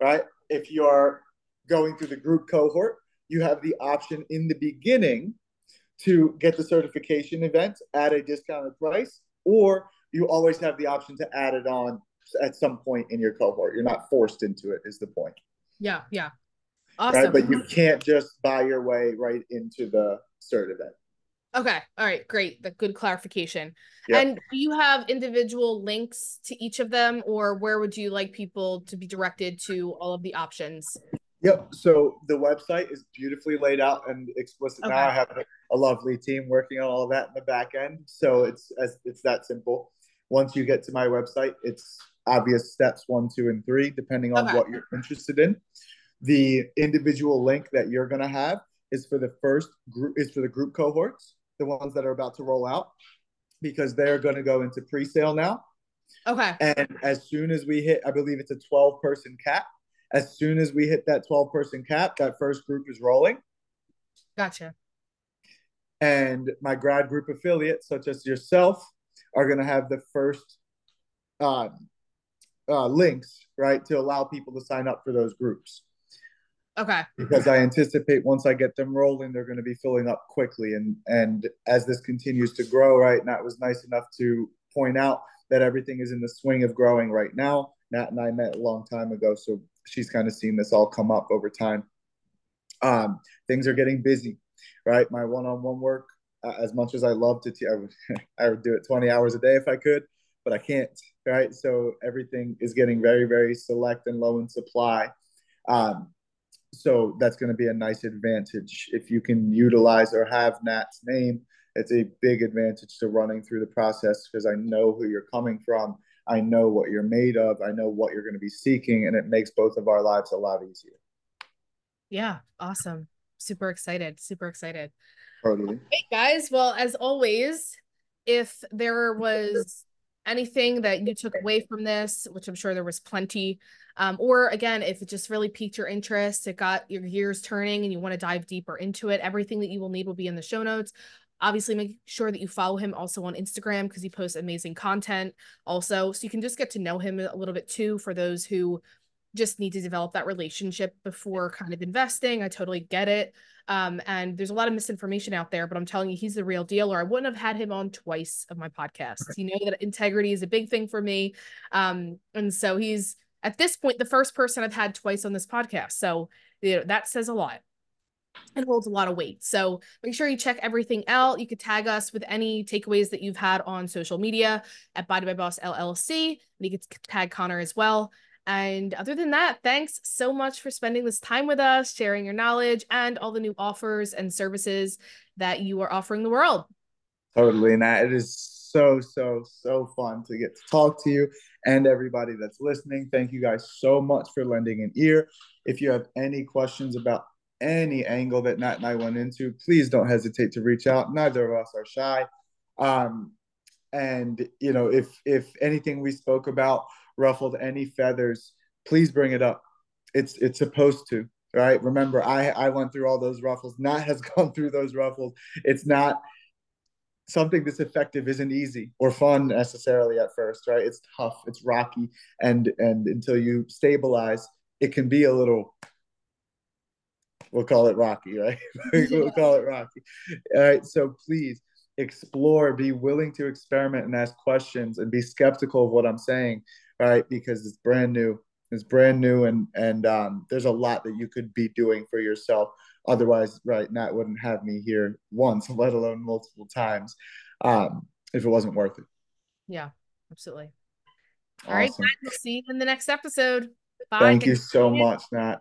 Right? If you are going through the group cohort, you have the option in the beginning to get the certification event at a discounted price, or you always have the option to add it on at some point in your cohort. You're not forced into it, is the point. Yeah, yeah. Awesome. Right? But you can't just buy your way right into the cert event. Okay. All right. Great. The good clarification. Yep. And do you have individual links to each of them, or where would you like people to be directed to all of the options? Yep. So the website is beautifully laid out and explicit. Okay. Now I have a, lovely team working on all of that in the back end. So it's as it's that simple. Once you get to my website, it's obvious steps one, two, and three, depending on okay. what you're interested in. The individual link that you're gonna have is for the first group is for the group cohorts, the ones that are about to roll out, because they're gonna go into pre-sale now. Okay. And as soon as we hit, I believe it's a 12 person cap as soon as we hit that 12 person cap, that first group is rolling. Gotcha. And my grad group affiliates, such as yourself, are going to have the first uh, uh, links, right, to allow people to sign up for those groups. Okay. Because I anticipate once I get them rolling, they're going to be filling up quickly. And and as this continues to grow, right, Nat was nice enough to point out that everything is in the swing of growing right now. Nat and I met a long time ago, so she's kind of seen this all come up over time. Um, things are getting busy, right? My one-on-one work, as much as I love to, te- I would, I would do it 20 hours a day if I could, but I can't, right? So everything is getting very, very select and low in supply. Um, so that's going to be a nice advantage if you can utilize or have Nat's name. It's a big advantage to running through the process because I know who you're coming from I know what you're made of. I know what you're going to be seeking, and it makes both of our lives a lot easier. Yeah, awesome. Super excited. Super excited. Totally. Hey guys, well, as always, if there was anything that you took away from this, which I'm sure there was plenty, um, or again, if it just really piqued your interest, it got your gears turning and you want to dive deeper into it, everything that you will need will be in the show notes. Obviously, make sure that you follow him also on Instagram because he posts amazing content also. So you can just get to know him a little bit too for those who just need to develop that relationship before kind of investing. I totally get it. Um, and there's a lot of misinformation out there, but I'm telling you, he's the real deal, or I wouldn't have had him on twice of my podcasts. You know that integrity is a big thing for me. Um, and so he's at this point the first person I've had twice on this podcast. So you know, that says a lot it holds a lot of weight. So make sure you check everything out. You could tag us with any takeaways that you've had on social media at Body by Boss LLC. And you could tag Conor as well. And other than that, thanks so much for spending this time with us, sharing your knowledge and all the new offers and services that you are offering the world. Totally. Nat. it is so, so, so fun to get to talk to you and everybody that's listening. Thank you guys so much for lending an ear. If you have any questions about any angle that Nat and I went into, please don't hesitate to reach out. Neither of us are shy. Um, and you know, if if anything we spoke about ruffled any feathers, please bring it up. It's it's supposed to, right? Remember, I I went through all those ruffles. Nat has gone through those ruffles. It's not something this effective isn't easy or fun necessarily at first, right? It's tough, it's rocky, and and until you stabilize, it can be a little we'll call it Rocky, right? we'll call it Rocky. All right. So please explore, be willing to experiment and ask questions and be skeptical of what I'm saying, right? Because it's brand new. It's brand new and and um, there's a lot that you could be doing for yourself. Otherwise, right, Nat wouldn't have me here once, let alone multiple times, um, if it wasn't worth it. Yeah, absolutely. All awesome. right, guys, we'll see you in the next episode. Bye. Thank you so much, Nat.